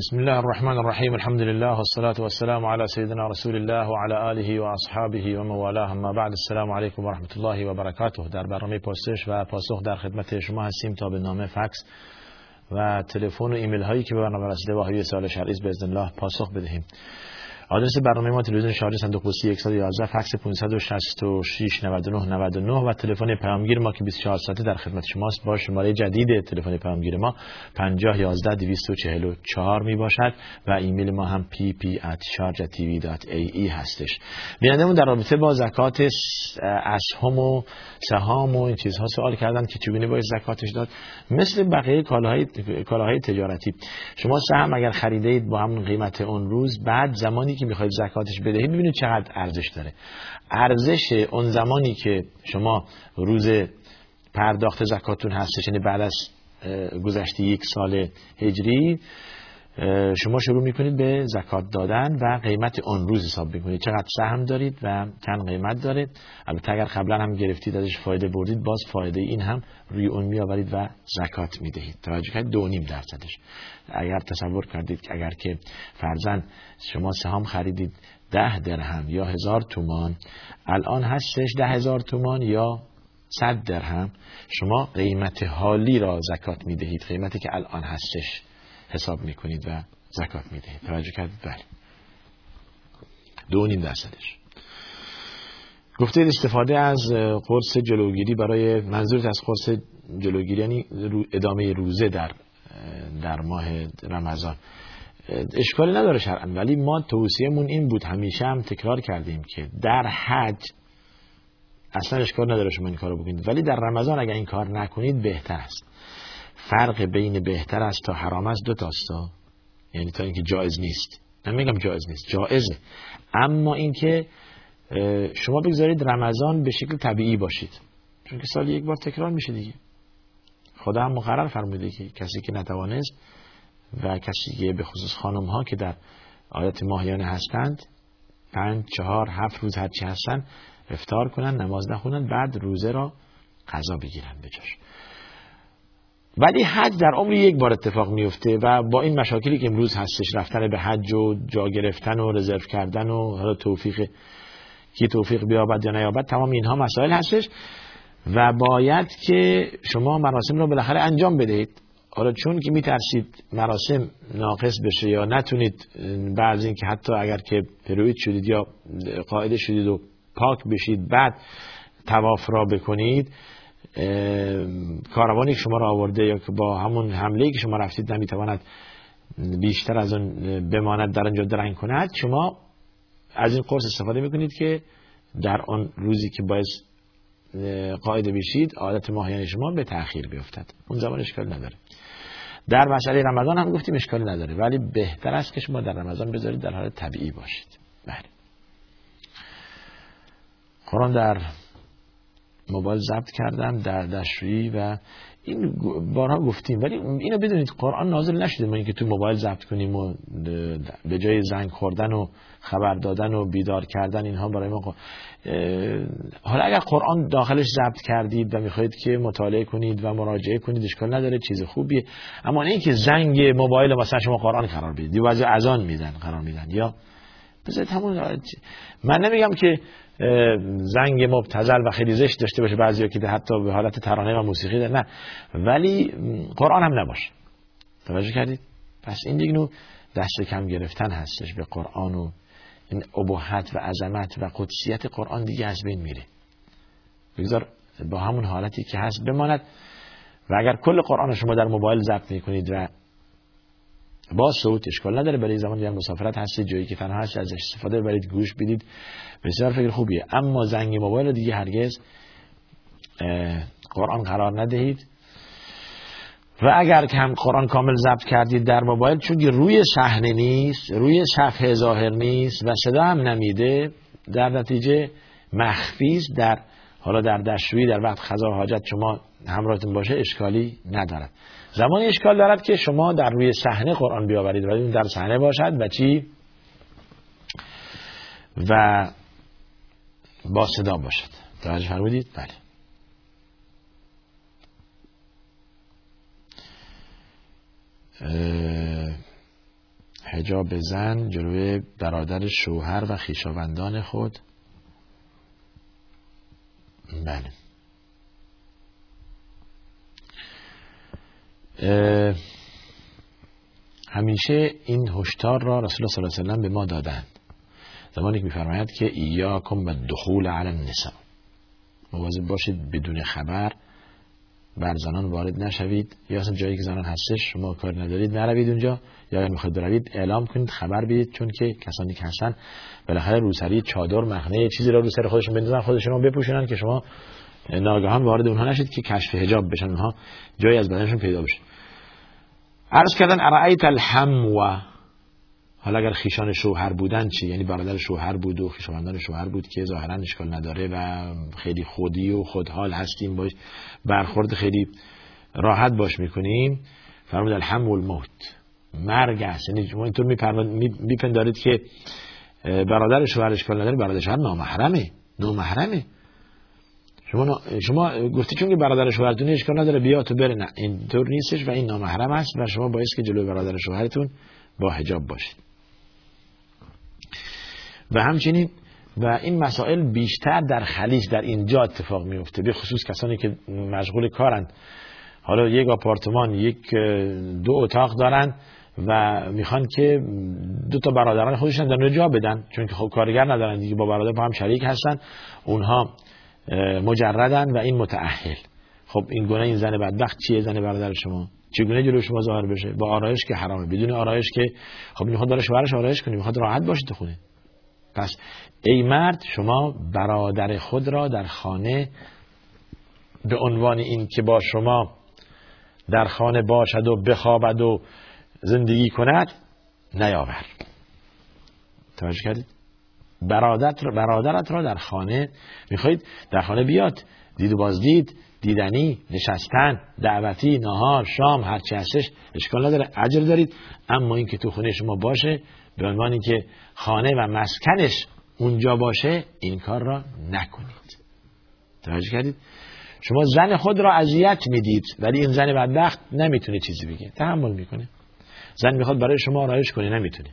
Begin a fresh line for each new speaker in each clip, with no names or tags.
بسم الله الرحمن الرحیم الحمد لله والصلاة والسلام على سيدنا رسول الله وعلى آله و وموالاه اما بعد السلام علیکم و رحمت الله و برکاته در برنامه پرسش و پاسخ در خدمت شما هستیم تا به نامه فکس و تلفن و ایمیل هایی که به برنامه رسیده با سال شرعی باذن الله پاسخ بدهیم آدرس برنامه ما تلویزیون شارژ صندوق پستی 111 فکس 566 99 99 و تلفن پیامگیر ما که 24 ساعته در خدمت شماست. با شماره جدید تلفن پیامگیر ما 50 11 244 می باشد و ایمیل ما هم pp@sharjatv.ae هستش. بینندمون در رابطه با زکات اسهم و سهام و این چیزها سوال کردن که چگونه باید زکاتش داد. مثل بقیه کالاهای کالاهای تجارتی. شما سهم اگر خریدید با همون قیمت اون روز بعد زمانی که می‌خواید زکاتش بدهید ببینید چقدر ارزش داره. ارزش اون زمانی که شما روز پرداخت زکاتون هستش یعنی بعد از گذشته یک سال هجری شما شروع می‌کنید به زکات دادن و قیمت اون روز حساب می‌کنید. چقدر سهم دارید و چند قیمت دارید. البته اگر قبلا هم گرفتید ازش فایده بردید باز فایده این هم روی اون میآورید و زکات می‌دهید. توجه کنید دو نیم درصدش. اگر تصور کردید که اگر که فرزن شما سهام خریدید ده درهم یا هزار تومان الان هستش ده هزار تومان یا صد درهم شما قیمت حالی را زکات می‌دهید. قیمتی که الان هستش. حساب می‌کنید و زکات می‌دهید. توجه کردید؟ بله. دو نیم درصدش. گفته استفاده از قرص جلوگیری برای منظورت از قرص جلوگیری یعنی ادامه روزه در در ماه رمضان. اشکالی نداره شرعا ولی ما توصیهمون این بود. همیشه هم تکرار کردیم که در حج اصلا اشکال نداره شما این کارو بکنید. ولی در رمضان اگر این کار نکنید بهتر است. فرق بین بهتر است تا حرام است دو تاستا. یعنی تا اینکه جایز نیست. نمیگم جایز نیست جایزه. اما اینکه شما بگذارید رمضان به شکل طبیعی باشید. چون که سال یک بار تکرار میشه دیگه. خدا هم مقرر فرموده که کسی که نتوانست و کسی که به خصوص خانم ها که در عادت ماهیانه هستند پنج چهار هفت روز هرچی هستن افتار کنن نماز نخونن بعد روزه را قضا بگیرن بجاش ولی حج در عمر یک بار اتفاق میفته و با این مشاکلی که امروز هستش رفتن به حج و جا گرفتن و رزرو کردن و حالا توفیق کی توفیق بیابد یا نیابد تمام اینها مسائل هستش و باید که شما مراسم رو بالاخره انجام بدهید. حالا چون که میترسید مراسم ناقص بشه یا نتونید بعض این که حتی اگر که پروید شدید یا قاعده شدید و پاک بشید بعد تواف را بکنید کاروانی که شما را آورده یا که با همون حمله که شما رفتید نمی‌تواند بیشتر از اون بماند در آنجا درنگ کند شما از این قرص استفاده می‌کنید که در آن روزی که باید قاعده بشید عادت ماهیان شما به تأخیر بیفتد. اون زمان اشکال نداره. در مسئله رمضان هم گفتیم اشکالی نداره ولی بهتر است که شما در رمضان بذارید در حال طبیعی باشید. بله. قرآن در موبایل ضبط کردم در دستشویی و این بارها گفتیم. ولی اینو بدونید قرآن نازل نشده ما اینکه تو موبایل ضبط کنیم و به جای زنگ خوردن و خبر دادن و بیدار کردن اینها برای ما حالا اگر قرآن داخلش ضبط کردید و می‌خواهید که مطالعه کنید و مراجعه کنید اشکال نداره چیز خوبیه. اما نه اینکه زنگ موبایل مثلا شما قرآن قرار بدید یا از اذان میدن قرار میدن. یا بذارید همون من نمیگم که زنگ مبتزل و خیلی زشت داشته باشه بعضیا که حتی به حالت ترانه و موسیقی ده نه. ولی قرآن هم نباشه. توجه کردید؟ پس این دیگه نوع دست کم گرفتن هستش به قرآن و این ابهت و عظمت و قدسیت قرآن دیگه از بین میره. بگذار با همون حالتی که هست بماند. و اگر کل قرآن شما در موبایل ضبط می‌کنید و با صوت اشکال نداره. برای زمان یا مسافرت هستید جایی که تنها هست ازش استفاده برید گوش بدید. بسیار فکر خوبیه. اما زنگ موبایل رو دیگه هرگز قرآن قرار ندهید. و اگر که هم قرآن کامل ضبط کردید در موبایل چون روی صحنه نیست روی صفحه ظاهر نیست و صدا هم نمیده در نتیجه مخفیز در حالا در دشوی در وقت خضا حاجت شما همراهتون باشه اشکالی ندارد. زمانی اشکال دارد که شما در روی صحنه قرآن بیاورید اون در صحنه باشد و چی؟ و با صدا باشد. توجه فرمودید؟ بله. هجاب زن جلوی برادر شوهر و خیشاوندان خود. بله. همیشه این هشدار را رسول الله صلی الله علیه وسلم به ما دادند زمانی که میفرماید که ایاکم به دخول علی النساء مواظب باشید بدون خبر بر زنان وارد نشوید. یا اصلا جایی که زنان هستش شما کار ندارید نروید اونجا. یا اگر می‌خواید بروید اعلام کنید خبر بدید. چون که کسانی که هستن بالاخره روسری چادر مخنه چیزی را رو سر خودشون بندازن خودشون رو بپوشونن که شما ناگهان وارد اونها نشید که کشف حجاب بشن. اونها جایی از بدنشون پیدا بشه. عرض کردن الحم و حالا اگر خیشان شوهر بودن چی؟ یعنی برادر شوهر بود و خیشاوندان شوهر بود که ظاهرا اشکال نداره و خیلی خودی و خودحال هستیم باش برخورد خیلی راحت باش می‌کنیم. فرمود الحم و الموت. مرگ است. یعنی شما اینطور میپندارید که برادر شوهر اشکال نداره برادر شوهر نامحرمه. نامحرمه. شما شما گفتی چون که برادر شوهرتون اشکال نداره بیا تو بره. نه اینطور نیستش و این نامحرم است و شما باعث که جلوی برادر شوهرتون با حجاب باشید. و همچنین و این مسائل بیشتر در خلیج در اینجا اتفاق میفته به خصوص کسانی که مشغول کارند. حالا یک آپارتمان یک دو اتاق دارن و می‌خوان که دو تا برادران خودشون در جا بدن چون که خب کارگر ندارن دیگه با برادر با هم شریک هستن. اونها مجردن و این متأهل. خب این گونه این زن بدبخت چیه؟ زن برادر شما. چگونه جلو شما ظاهر بشه؟ با آرایش که حرامه. بدون آرایش که خب می‌خواد داره شوهرش آرایش کنه. می‌خواد راحت باشه تو خونه. پس ای مرد شما برادر خود را در خانه به عنوان این که با شما در خانه باشد و بخوابد و زندگی کند نیاور توجه کردید؟ برادرت برادرت را در خانه می‌خواید در خانه بیاد. دید و بازدید دیدنی نشستن دعوتی نهار شام هرچی هستش اشکال نداره اجر دارید. اما اینکه تو خونه شما باشه به عنوانی که خانه و مسکنش اونجا باشه این کار را نکنید. توجه کردید؟ شما زن خود را اذیت می‌دید ولی این زن بدبخت نمی‌تونه چیزی بگه. تحمل می‌کنه. زن می‌خواد برای شما آرایش کنه نمی‌تونه.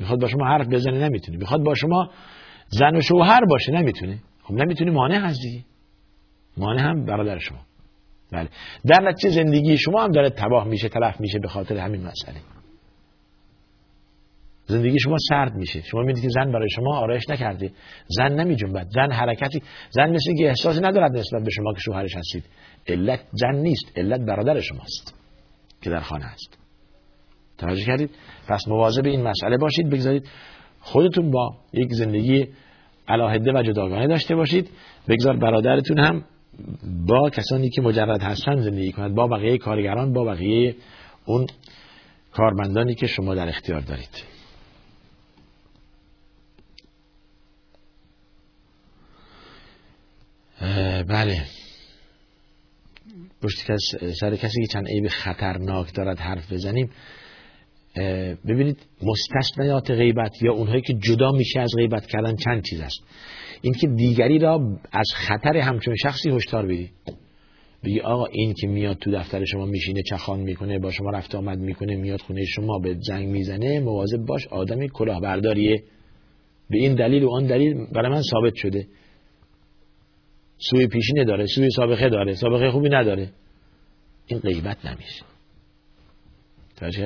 می‌خواد با شما حرف بزنه نمی‌تونه می‌خواد با شما زن و شوهر باشه نمی‌تونه خب نمی‌تونه مانع هست دیگه مانع هم برادر شما. بله. در نتیجه زندگی شما هم داره تباه میشه تلف میشه به خاطر همین مسئله. زندگی شما سرد میشه. شما می‌دید که زن برای شما آرایش نکرده. زن نمی جنبد زن حرکتی زن مثل که احساسی ندارد نسبت به شما که شوهرش هستید. علت زن نیست. علت برادر شماست که در خانه است توجه کردید. پس مواظب این مسئله باشید بگذارید خودتون با یک زندگی علاهده و جداگانه داشته باشید. بگذار برادرتون هم با کسانی که مجرد هستن زندگی کند با بقیه کارگران با بقیه اون کارمندانی که شما در اختیار دارید. بله. پشت سر کسی که چند عیب خطرناک دارد حرف بزنیم. ببینید مستثنیات غیبت یا اونهایی که جدا میشه از غیبت کردن چند چیز است. اینکه دیگری را از خطر همچون شخصی هشدار بدی. بگی آقا این که میاد تو دفتر شما میشینه چخان می‌کنه با شما رفت آمد می‌کنه میاد خونه شما به زنگ می‌زنه مواظب باش آدمی کلاهبرداریه. به این دلیل و آن دلیل برای من ثابت شده. سوی پیشینه داره سوی سابقه داره سابقه خوبی نداره. این غیبت نمیشه.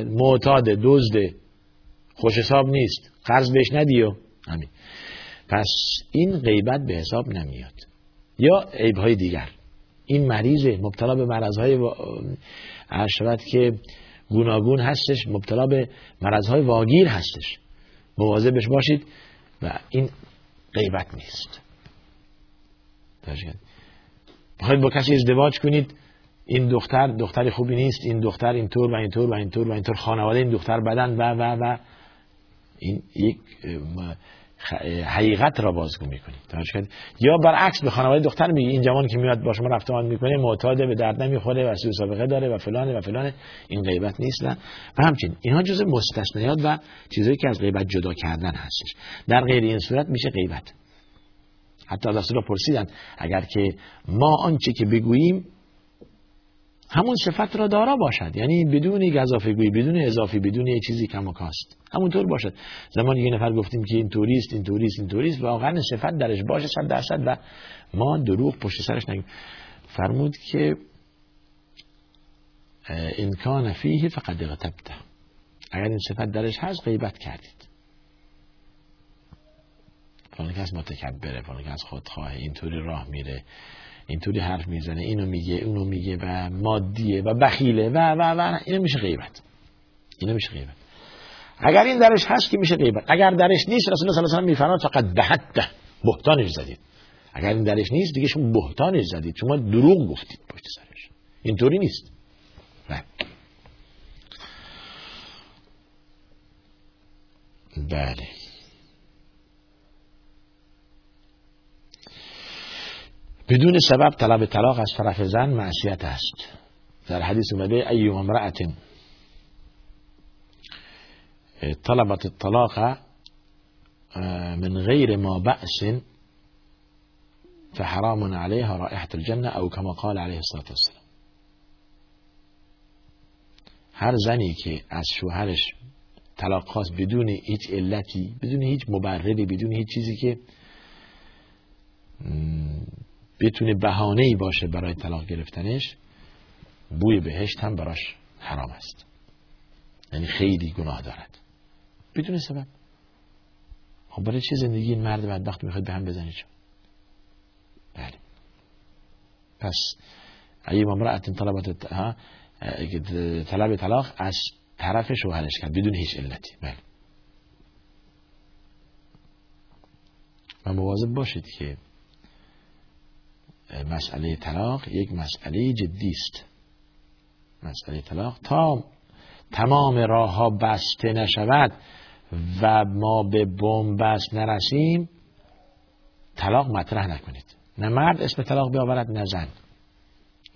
معتاد دزد. خوش حساب نیست. قرض بهش ندیو همین. پس این غیبت به حساب نمیاد. یا عیبهای دیگر. این مریض مبتلا به مرضهای و... شود که گوناگون هستش. مبتلا به مرضهای واگیر هستش. مواظبش باشید و این غیبت نیست. بخواید با کسی ازدواج کنید؟ این دختر دختری خوبی نیست این دختر اینطور و اینطور و اینطور و اینطور خانواده این دختر بدن و و و. این یک حقیقت را بازگو می‌کنید یا برعکس به خانواده دختر میگه این جوان که میاد با شما رفت آمد می‌کنه معتاده به درد نمی‌خوره و سوء سابقه داره و فلانه و فلانه. این غیبت نیست و همچنین اینها جزء مستثنیات و چیزایی که از غیبت جدا کردن هستش. در غیر این صورت میشه غیبت. حتی از رسول پرسیدن اگر که ما آنچه که بگوییم همون صفت را دارا باشد. یعنی بدون گذافه گویی بدون اضافی بدون یه چیزی کم و کاست. همونطور باشد. زمانی یه نفر گفتیم که این توریست این توریست این توریست واقعا صفت درش باشه صد درصد و ما دروغ پشت سرش نگیم. فرمود که کان فیه فقط اغتبته. اگر این صفت درش هست غیبت کردید. فلان کس متکبره فلان کس خودخواه اینطوری راه میره. اینطوری حرف می‌زنه اینو میگه اونو میگه و مادیه و بخیله و و و اینو میشه غیبت. اینو میشه غیبت. اگر این درش هست که میشه غیبت. اگر درش نیست رسول الله صلی الله علیه و فقط بهته بهتانش زدید. اگر این درش نیست دیگه شما بهتانش زدید. شما دروغ گفتید پشت سرش. اینطوری نیست. بله. بله. بدون سبب طلب طلاق از طرف زن معصیت است. در حدیث اومده ای امرأة. طلبت الطلاق من غیر ما بأس فحرام عليها رائحة الجنة او كما قال عليه الصلاة والسلام. هر زنی که از شوهرش طلاق خواست بدون هیچ علتی بدون هیچ مبرری بدون هیچ چیزی که بتونه بهانه ای باشه برای طلاق گرفتنش بوی بهشت هم براش حرام است. یعنی خیلی گناه دارد. بدون سبب خب برای چه زندگی این مرد بدبخت می‌خواد به هم بزنید بله. پس ایه امرأت طلبت ها؟ طلب طلاق از طرف شوهرش کرد بدون هیچ علتی. بله. و مواظب باشید که مسئله طلاق یک مسئله جدی است. مسئله طلاق تا تمام راه ها بسته نشود و ما به بنبست نرسیم طلاق مطرح نکنید. نه مرد اسم طلاق بیاورد نه زن.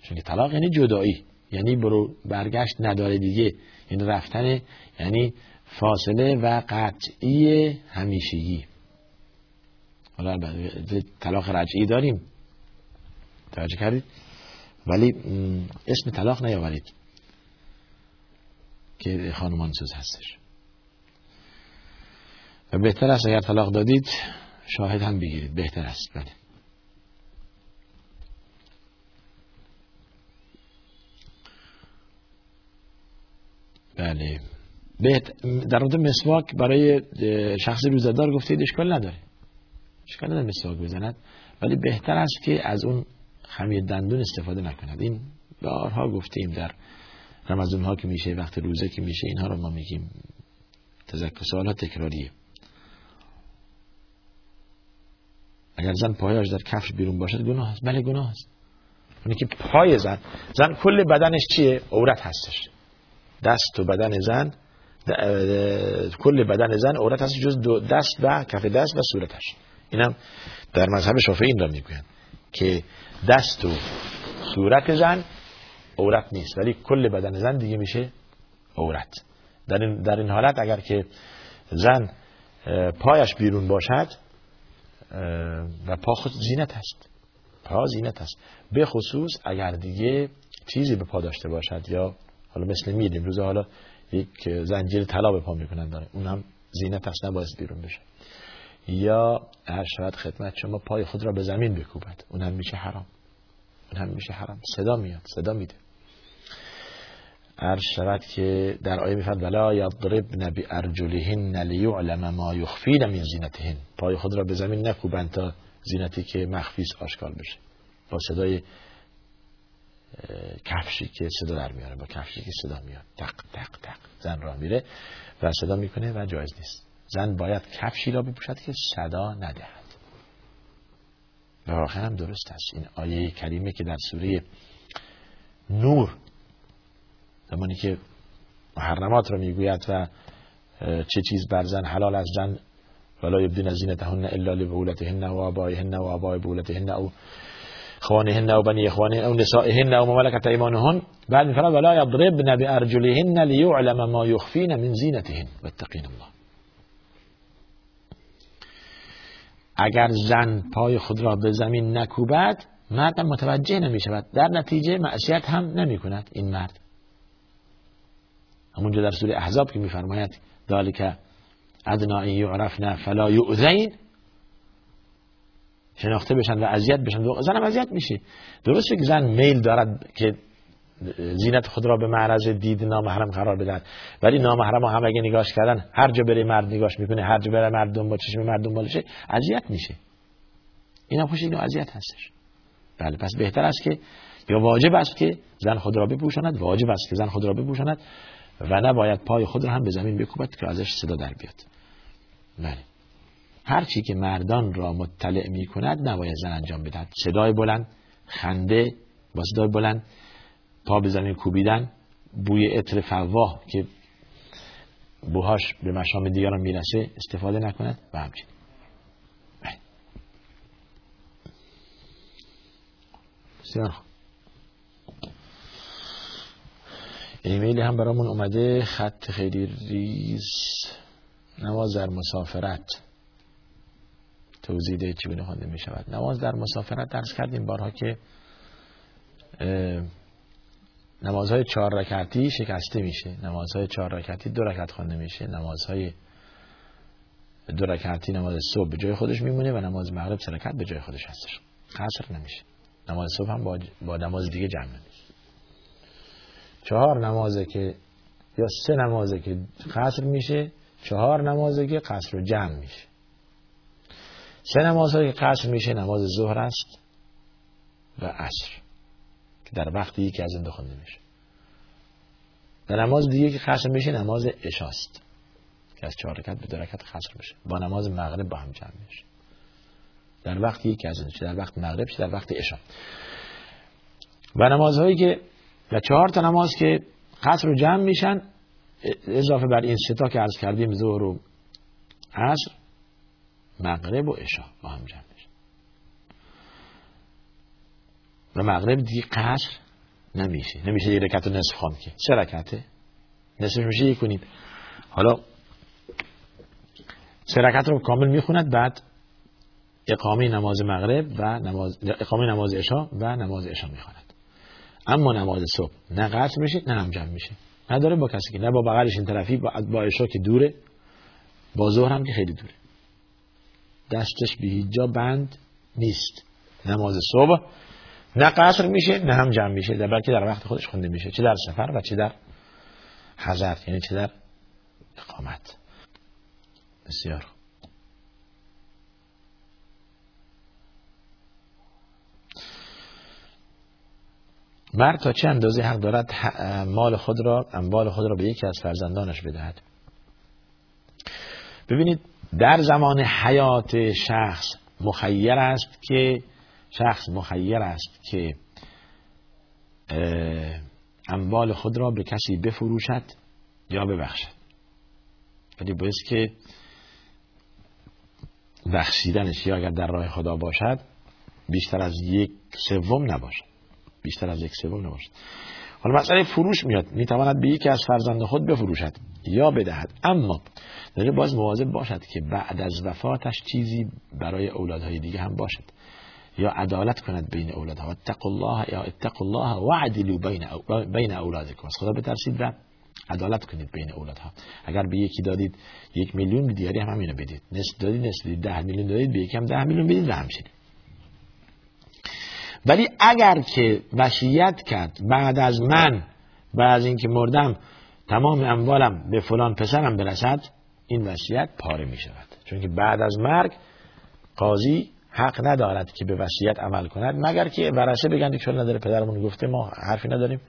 چون طلاق یعنی جدایی یعنی برو برگشت نداره دیگه. یعنی رفتن یعنی فاصله و قطعی همیشگی. حالا طلاق رجعی داریم. توجه کردید. ولی اسم طلاق نیاورید که خانمان سوز هستش. و بهتر است اگر طلاق دادید شاهد هم بگیرید. بهتر است. بله. بله. در مورد مسواک برای شخص روزدار گفتید اشکال نداره. اشکال نداره مسواک بزند. ولی بهتر است که از اون خمیر دندون استفاده نکند. این بارها گفتیم در رمضان ها که میشه وقت روزه که میشه اینها رو ما میگیم تذکر سوالات تکراریه. اگر زن پایش در کفش بیرون باشد گناه است. بله گناه است. اونی که پای زن زن کل بدنش چیه؟ عورت هستش. دست و بدن زن کل بدن زن عورت هست جز دو دست و کف دست و صورتش. اینم در مذهب شافعی این را می‌گویند که دست و صورت زن عورت نیست. ولی کل بدن زن دیگه میشه عورت. در این, در این حالت اگر که زن پایش بیرون باشد و پا خود زینت هست پا زینت هست به خصوص اگر دیگه چیزی به پا داشته باشد یا حالا مثل میدیم روز حالا یک زنجیر طلا به پا می‌کنن داره. اون هم زینت هست نباید بیرون بشه. یا هر شود خدمت شما پای خود را به زمین بکوبد. اون هم میشه حرام. اون هم میشه حرام. صدا میاد صدا میده. هر شود که در آیه میفرد ولا یضربن بارجلهن لیعلم ما یخفین من زینتهن پای خود را به زمین نکوبند تا زینتی که مخفیس آشکار بشه. با صدای کفشی که صدا در میاره با کفشی که صدا میاد. تق تق تق. زن را میره و صدا می‌کنه و جایز نیست. زن باید کفشی را بپوشد که صدا ندهد. و واقعا هم درست است. این آیه کریمه که در سوره نور زمانی که محرمات را می‌گوید و چه چیز بر زن حلال از زن ولا یبدین زینتهن الا لبولتهن و آبایهن و آبای بولتهن او خوانهن او بنی اخوانهن او نسائهن او مملکت ایمانهن. بعد میفرماد ولا یضربن بارجلهن لیعلم ما یخفین من زینتهن. واتقین الله. اگر زن پای خود را به زمین نکوبد مرد متوجه نمی شود در نتیجه معصیت هم نمی کند این مرد. همونجا در سوره احزاب که میفرماید ذالک ادنا یعرفنا فلا یؤذین. شناخته بشن و اذیت بشن. زن هم اذیت میشه درسته که زن میل دارد که زینت خود را به معرض دید نامحرم قرار بدن ولی نامحرم هم اگه نگاش کردن هر جا بره مرد نگاش می‌کنه هر جا بره مرد دنبال چشم مرد دنبالشه اذیت میشه. اینا خوش اینو اذیت هستش. بله پس بهتر است که یا واجب است که زن خود را بپوشاند واجب است که زن خود را بپوشاند و نباید پای خود را هم به زمین بکوبد که ازش صدا در بیاد. بله. هر چی که مردان را مطلع می کند نباید زن انجام بدهد. صدای بلند خنده با صدای بلند پا به زمین کوبیدن بوی عطر فواه که بوهاش به مشام دیگران می‌رسه استفاده نکند و همچنین. بله. ایمیل هم برامون اومده. خط خیلی ریز. نماز در مسافرت. توضیح چگونه خوانده می شود نماز در مسافرت درس کردیم. بارها که نمازهای چهار رکعتی شکسته میشه. نمازهای چهار رکعتی دو رکعت خوانده میشه. نمازهای دو رکعتی نماز صبح به جای خودش میمونه و نماز مغرب سه رکعت به جای خودش هستش. قصر نمیشه. نماز صبح هم با, با نماز دیگه جمع نمیشه. چهار نمازه که یا سه نمازه که قصر میشه چهار نمازه که قصر جمع میشه. سه نمازهایی که قصر میشه نماز ظهر است و عصر که در وقت یکی از این دو خونده میشه. در نماز دیگه که قصر میشه نماز اشاست که از چهار رکعت به دو رکعت میشه. با نماز مغرب با هم جمع میشه. در وقت یکی از چه؟ در وقت مغرب چه؟ در وقت عشا. و نمازهایی که و چهار تا نماز که قصر و جمع میشن اضافه بر این ستا که عرض کردیم ظهر و عصر مغرب و عشا با هم جمع میشن. و مغرب دیگه قصر نمیشه. نمیشه یه رکعت و نصف خوان که سه رکعته نصف میشه یک کنید حالا سه رکعت رو کامل می‌خوند بعد اقامه نماز مغرب و نماز اقامه نماز عشا و نماز عشا می‌خواند. اما نماز صبح نه قصر میشه نه هم جمع میشه. نداره با کسی که نه با بغلش این طرفی با عشا که دوره با ظهر هم که خیلی دوره. دستش به هیچ جا بند نیست. نماز صبح نه قصر میشه نه هم جمع میشه در بلکه در وقت خودش خونده میشه. چه در سفر و چه در حضر یعنی چه در اقامت. بسیار مرد تا چه اندازه حق دارد مال خود را اموال خود را به یکی از فرزندانش بدهد؟ ببینید در زمان حیات شخص مخیر است که شخص مخیر است که اموال خود را به کسی بفروشد یا ببخشد. ولی باید که بخشیدنش یا اگر در راه خدا باشد بیشتر از یک سوم نباشد. بیشتر از یک سوم نباشد. حالا مسئله فروش میاد. می‌تواند به یکی از فرزند خود بفروشد یا بدهد. اما داره باز مواظب باشد که بعد از وفاتش چیزی برای اولادهای دیگه هم باشد. یا عدالت کند بین اولادها. اتق الله یا اتق الله وعدلوا بین بین اولادکم. خدا بترسید و عدالت کنید بین اولادها. اگر به یکی دادید یک میلیون به دیگری هم همینو بدید. نصف دادید نصف دادید ده میلیون دادید به یکی هم ده میلیون بدید و همچنین. ولی اگر که وصیت کرد بعد از من بعد از اینکه مردم تمام اموالم به فلان پسرم برسد این وصیت پاره می شود چون که بعد از مرگ قاضی حق ندارد که به وصیت عمل کند مگر که ورثه بگن چون نداره پدرمون گفته ما حرفی نداریم.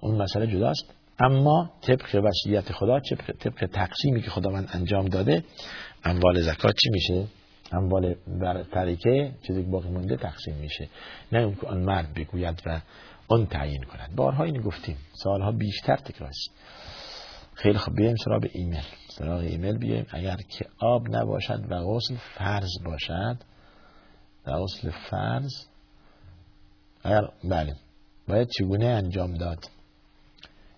اون مسئله جداست. اما طبق وصیت خدا طبق تقسیمی که خدا من انجام داده اموال زکات چی میشه؟ اموال بر طریقه چیزی که باقی مونده تقسیم میشه. نه اون که آن مرد بگوید و اون تعیین کند. بارها اینو گفتیم. سالها بیشتر تکرار خیلی خب بیایم سراغ ایمیل. سراغ ایمیل بیایم. اگر که آب نباشد و غسل فرض باشد و غسل فرض اگر بله. باید چگونه انجام داد؟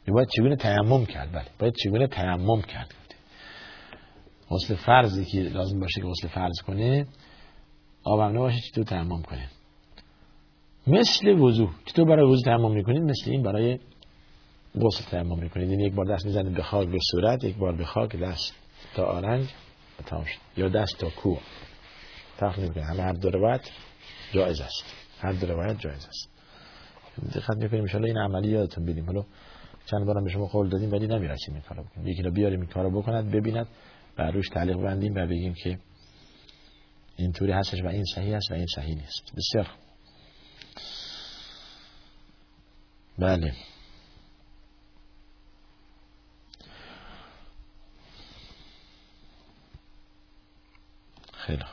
باید چگونه تیمم کرد؟ بله. باید چگونه تیمم کرد؟ غسل فرضی که لازم باشه که غسل فرض کنه آبم نباشه چطور تمام کنید مثل وضو چطور برای وضو تمام می‌کنید مثل این برای غسل تمام می‌کنید این یک بار دست می‌زنید به خاک به صورت یک بار به خاک دست تا آرنج یا دست تا کو فرق نمی‌کنه همه هر دو روایت جایز است. هر دو روایت جایز است. دقت می‌کنیم ان این عملی یادتون بدیم. حالا چند بارم به شما قول دادیم ولی نمی‌رسیم این کارو بکنیم. یکی رو بیاریم این کارو بکند ببیند و روش تعلیق بندیم و بگیم که اینطوری هستش و این صحیح است و این صحیح نیست. بسیار بله. خیلی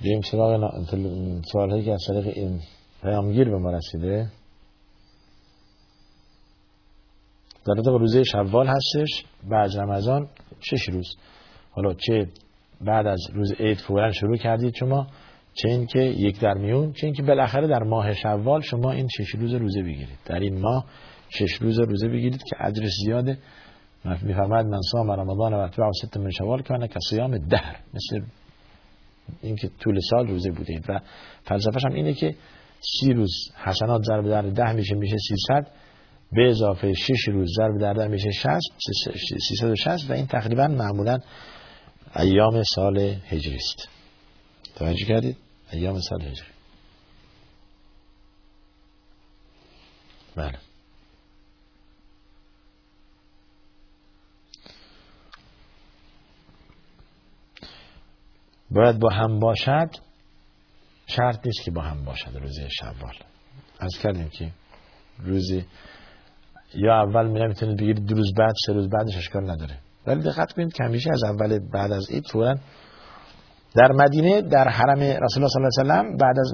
بریم سراغ سوال هایی که از طریق این پیامگیر به ما رسیده. در روزه شوال هستش بعد رمضان شش روز. حالا چه بعد از روز عید فورا شروع کردید شما چه اینکه یک در میون چه اینکه بالاخره در ماه شوال شما این شش روز روزه بگیرید. در این ماه شش روز روزه بگیرید که اجرش زیاده. میفرماید من صام رمضان و اتباع ست من شوال کنه که صیام دهر. مثل اینکه طول سال روزه بودید و فلسفهش هم اینه که سی روز حسنات ضرب در ده میشه میشه 300 به اضافه 6 روز ضرب در ده میشه 60 360 و این تقریبا معمولا ایام سال هجری است. توجه کردید؟ ایام سال هجری. بله. باید با هم باشد شرط نیست که با هم باشد روزی شوال. از کردیم که روزی یا اول میره می‌تونید بگیرید دو روز بعد سه روز بعدش اشکال نداره. ولی دقت کنید که از اول بعد از عید فورا در مدینه در حرم رسول الله صلی الله علیه و بعد از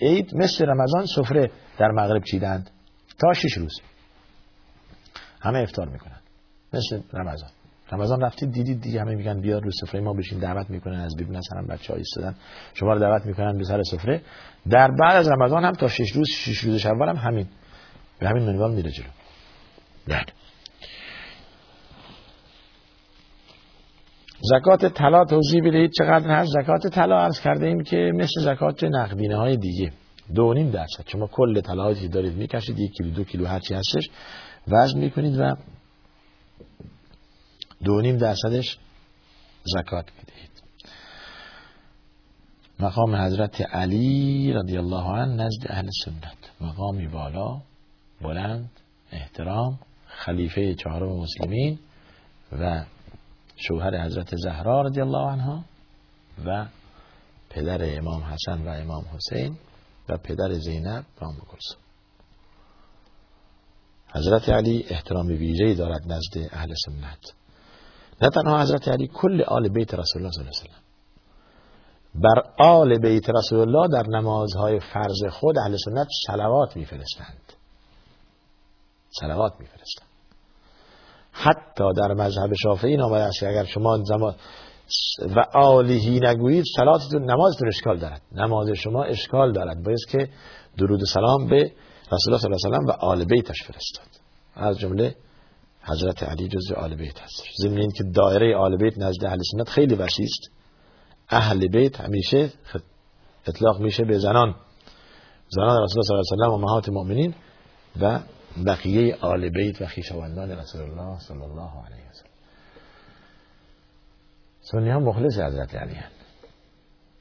عید مثل رمضان سفره در مغرب چیدند تا شش روز. همه افطار می‌کنند. مثل رمضان. رمضان رفتید دیدید دیگه همه میگن بیا رو سفره ما بشین دعوت می‌کنن از بیرون مثلا بچه ها ایستادن. شما رو دعوت می‌کنن به سر سفره. در بعد از رمضان هم تا شش روز شش روز اول هم همین. به همین منوال میره جلو. بله. زکات طلا توضیح بدهید چقدر هست. زکات طلا عرض کرده ایم که مثل زکات نقدینه های دیگه. دو نیم درصد. شما کل طلاهایی که دارید می‌کشید یک کیلو دو کیلو هرچی هستش وزن می‌کنید و دو نیم درصدش زکات بدهید مقام حضرت علی رضی الله عنه نزد اهل سنت. مقامی بالا بلند احترام خلیفه چهارم مسلمین و شوهر حضرت زهرا رضی الله عنها و پدر امام حسن و امام حسین و پدر زینب و ام حضرت علی احترام ویژه‌ای دارد نزد اهل سنت. نه تنها حضرت علی کل آل بیت رسول الله صلی الله علیه وسلم بر آل بیت رسول الله در نمازهای فرض خود اهل سنت صلوات میفرستند. صلوات میفرستند. حتی در مذهب شافعی این است اگر شما زمان و آلیهی نگویید صلاتتون نمازتون اشکال دارد. نماز شما اشکال دارد. باید که درود و سلام به رسول الله صلی الله علیه و آل بیتش فرستاد. از جمله حضرت علی جزء آل بیت هست. ضمن این که دایره آل بیت نزد اهل سنت خیلی وسیع است. اهل بیت همیشه اطلاق میشه به زنان. زنان رسول الله صلی الله علیه و امهات مؤمنین و بقیه آل بیت و خویشاوندان رسول الله صلی الله علیه و سلم. سنی ها مخلص حضرت علی هستند.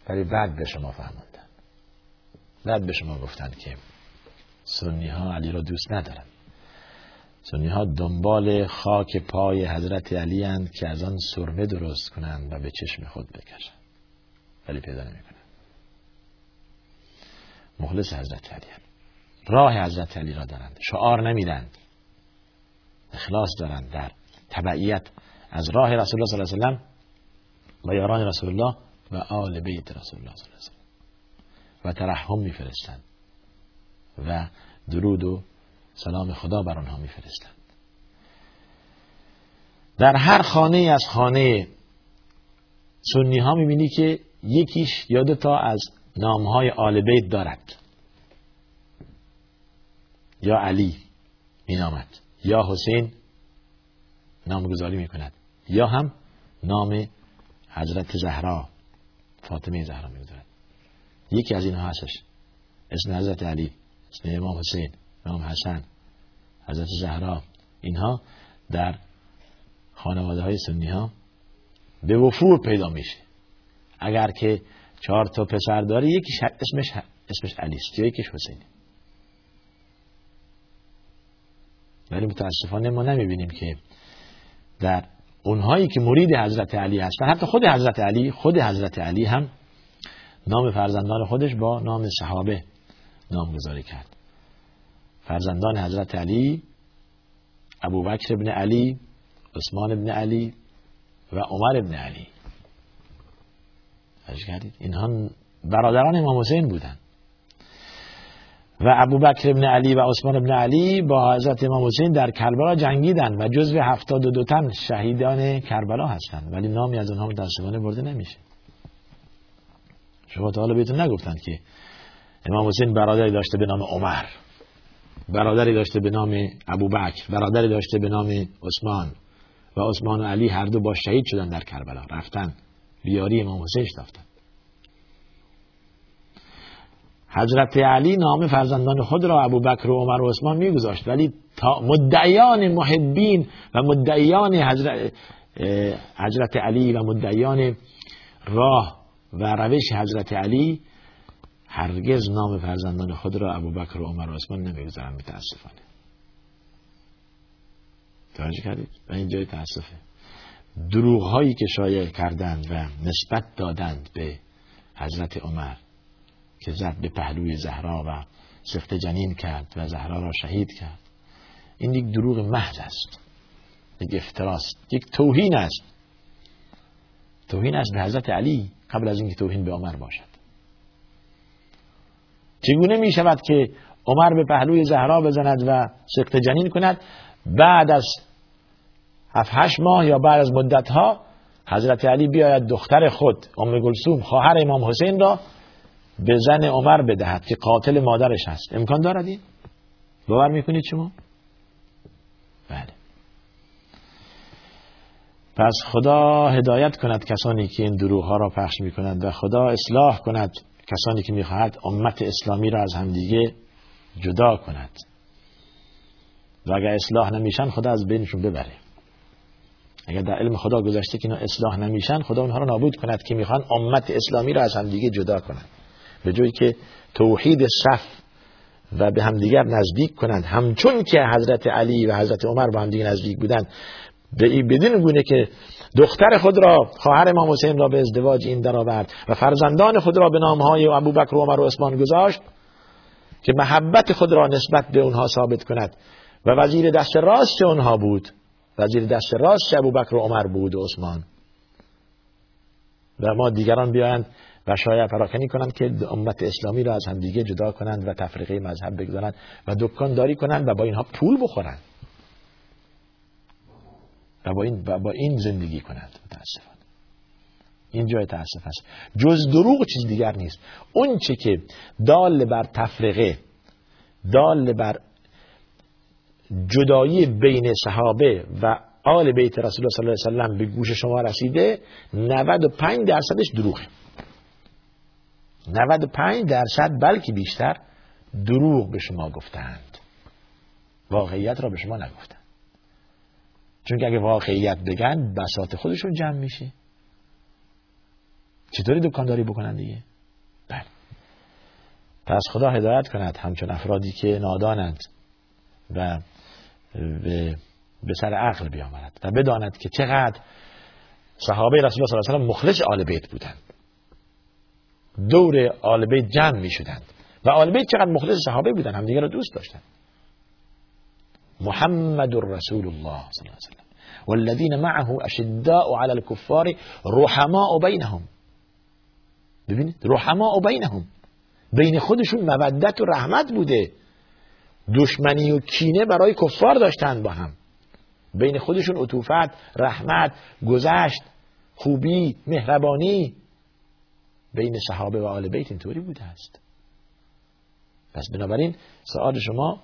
ولی بعد به شما فهموندن. بعد به شما گفتن که سنی ها علی را دوست ندارن. سنی ها دنبال خاک پای حضرت علی هند که از آن سرمه درست کنند و به چشم خود بکشند. ولی پیدا نمی کنند مخلص حضرت علی هند. راه حضرت علی را دارند. شعار نمیدند اخلاص دارند در تبعیت از راه رسول الله صلی الله علیه و و یاران رسول الله و آل بیت رسول الله صلی الله علیه و ترحم میفرستند. و درود و سلام خدا بر آنها میفرستند. در هر خانه از خانه سنی ها می‌بینی که یکیش یا دو تا از نامهای آل بیت دارد. یا علی مینامد یا حسین نامگذاری می‌کند یا هم نام حضرت زهرا فاطمه زهرا می‌گذارد. یکی از اینها هستش اسم حضرت علی اسم امام حسین. امام حسن حضرت زهرا اینها در خانواده های سنی ها به وفور پیدا میشه. اگر که چهار تا پسر داره یکیش اسمش اسمش علی است یکیش حسینی ولی متاسفانه ما نمی‌بینیم که در اونهایی که مرید حضرت علی هستن حتی خود حضرت علی خود حضرت علی هم نام فرزندان خودش با نام صحابه نامگذاری کرد. فرزندان حضرت علی ابو بکر ابن علی عثمان ابن علی و عمر ابن علی. اینها برادران امام حسین بودند و ابو بکر ابن علی و عثمان ابن علی با حضرت امام حسین در کربلا جنگیدن و جزو هفتاد و دو تن شهیدان کربلا هستند. ولی نامی از اونها متاسفانه برده نمیشه. شما تا حالا بهتون نگفتند که امام حسین برادری داشته به نام عمر. برادری داشته به نام ابو بکر برادری داشته به نام عثمان و عثمان و علی هر دو با شهید شدن در کربلا رفتن بیاری امام حسین رفتن. حضرت علی نام فرزندان خود را ابو بکر و عمر و عثمان میگذاشت ولی تا مدعیان محبین و مدعیان حضرت, حضرت علی و مدعیان راه و روش حضرت علی هرگز نام فرزندان خود را ابو بکر و عمر و عثمان نمی‌گذارن متاسفانه. توجه کردید؟ و این جای تاسفه دروغ هایی که شایع کردند و نسبت دادند به حضرت عمر که زد به پهلوی زهرا و سخت جنین کرد و زهرا را شهید کرد. این یک دروغ محض است. یک افتراست یک توهین است. توهین است به حضرت علی قبل از اینکه توهین به عمر باشد. چگونه می شود که عمر به پهلوی زهرا بزند و سخت جنین کند؟ بعد از هفت هشت ماه یا بعد از مدت ها حضرت علی بیاید دختر خود ام گلسوم خواهر امام حسین را به زن عمر بدهد که قاتل مادرش هست. امکان دارد این؟ باور می‌کنید شما؟ بله. پس خدا هدایت کند کسانی که این دروغ ها را پخش می‌کنند و خدا اصلاح کند. کسانی که می‌خواهد امت اسلامی را از همدیگه جدا کند. و اگر اصلاح نمیشن خدا از بینشون ببره. اگر در علم خدا گذاشته که اینا اصلاح نمیشن خدا اونها رو نابود کند که می‌خوان امت اسلامی را از همدیگه جدا کنند. به جایی که توحید صف و به همدیگر نزدیک کنند. همچون که حضرت علی و حضرت عمر با همدیگه نزدیک بودند. به بدین گونه که دختر خود را خواهر امام حسین را به ازدواج این درآورد و فرزندان خود را به نامهای ابوبکر و عمر و عثمان گذاشت که محبت خود را نسبت به اونها ثابت کند. و وزیر دست راست اونها بود. وزیر دست راست ابوبکر و عمر بود و عثمان. و ما دیگران بیایند و شاید پراکنی کنند که امت اسلامی را از همدیگه جدا کنند و تفریقه مذهب بگذارند و دکانداری کنند و با اینها پول بخورند. و با این, با این زندگی کنند متاسفانه. این جای تاسف است. جز دروغ چیز دیگر نیست. اون چه که دال بر تفرقه دال بر جدایی بین صحابه و آل بیت رسول الله صلی الله علیه و به گوش شما رسیده 95 درصدش دروغه. 95 درصد بلکه بیشتر دروغ به شما گفتند. واقعیت را به شما نگفتند. چون که اگه واقعیت بگن بساط خودشون جمع میشه. چطوری دکانداری بکنن دیگه؟ بله. پس خدا هدایت کند همچون افرادی که نادانند و به, به سر عقل بیامرد و بداند که چقدر صحابه رسول الله صلی الله علیه و مخلص آل بیت بودند. دور آل بیت جمع می شدند و آل بیت چقدر مخلص صحابه بودند همدیگه را دوست داشتند. محمد رسول الله صلی الله علیه و والذین معه اشداء على الكفار رحماء بینهم ببینید رحماء بینهم بین خودشون مودت و رحمت بوده دشمنی و کینه برای کفار داشتند با هم بین خودشون عطوفت رحمت گذشت خوبی مهربانی بین صحابه و آل بیت اینطوری بوده است پس بنابراین سوال شما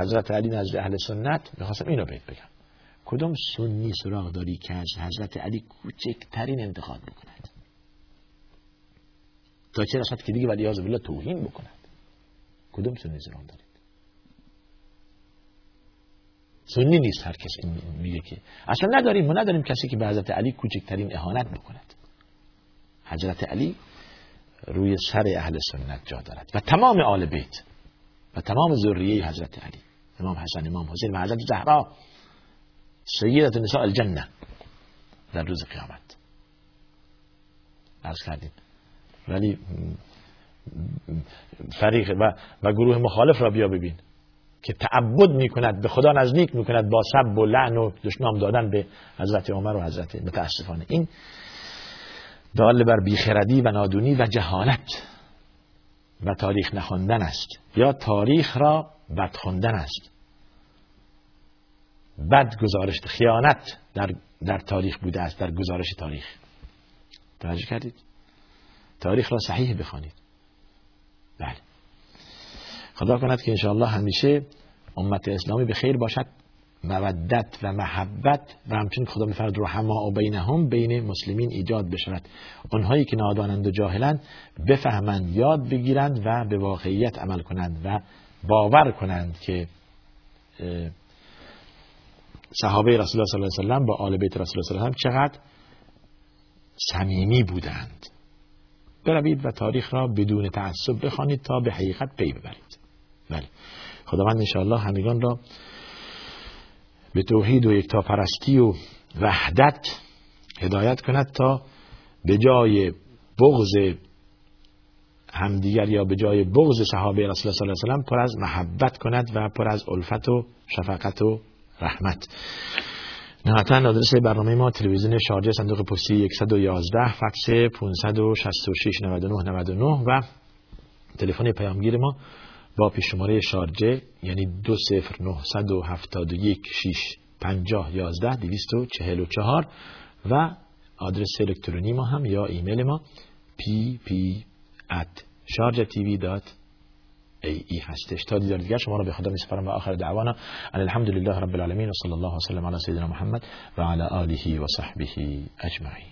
حضرت علی نزد اهل سنت می‌خواستم اینو بهت بگم. کدوم سنی سراغ داری که از حضرت علی کوچکترین انتخاب بکند تا چه رسد که دیگه ولی بالله توهین بکند؟ کدوم سنی اسلام دارید سنی نیست هر کس میگه که. اصلا نداریم ما نداریم کسی که به حضرت علی کوچکترین اهانت بکند. حضرت علی روی سر اهل سنت جا دارد و تمام آل بیت و تمام ذریه حضرت علی امام حسن امام حسین و حضرت زهرا سیدت نساء الجنه در روز قیامت. عرض کردیم. ولی فریق و, و گروه مخالف را بیا ببین که تعبد می‌کند به خدا نزدیک می‌کند با سب و لعن و دشنام دادن به حضرت عمر و حضرت متاسفانه. این دال بر بیخردی و نادونی و جهالت. و تاریخ نخوندن است. یا تاریخ را بد خوندن است. بد گزارش خیانت در, در تاریخ بوده است در گزارش تاریخ. توجه کردید؟ تاریخ را صحیح بخوانید. بله. خدا کند که انشاءالله همیشه امت اسلامی به خیر باشد. مودت و محبت و همچنین خدا میفرد رحما بینهم بین مسلمین ایجاد بشود. اونهایی که نادانند و جاهلند بفهمند یاد بگیرند و به واقعیت عمل کنند و باور کنند که صحابه رسول الله صلی الله علیه و سلم با آل بیت رسول الله صلی الله علیه و چقدر صمیمی بودند. بروید و تاریخ را بدون تعصب بخوانید تا به حقیقت پی ببرید. بله. خداوند انشاءالله همگان را به توحید و یکتاپرستی و وحدت هدایت کند تا به جای بغض همدیگر یا به جای بغض صحابه رسول الله صلی الله علیه و پر از محبت کند و پر از الفت و شفقت و رحمت. نهایتا آدرس برنامه ما تلویزیون شارجه صندوق پستی 111 فکس 566 99 99 و تلفن پیامگیر ما با پیش شماره شارجه یعنی 20971 6 50 11 244 و آدرس الکترونی ما هم یا ایمیل ما pp at ای ای هستش. تا دیدار دیگر شما رو به خدا میسپارم و آخر دعوانا. ان الحمد لله رب العالمین و صلی الله وسلم علی سیدنا محمد و علی آله و صحبه اجمعین.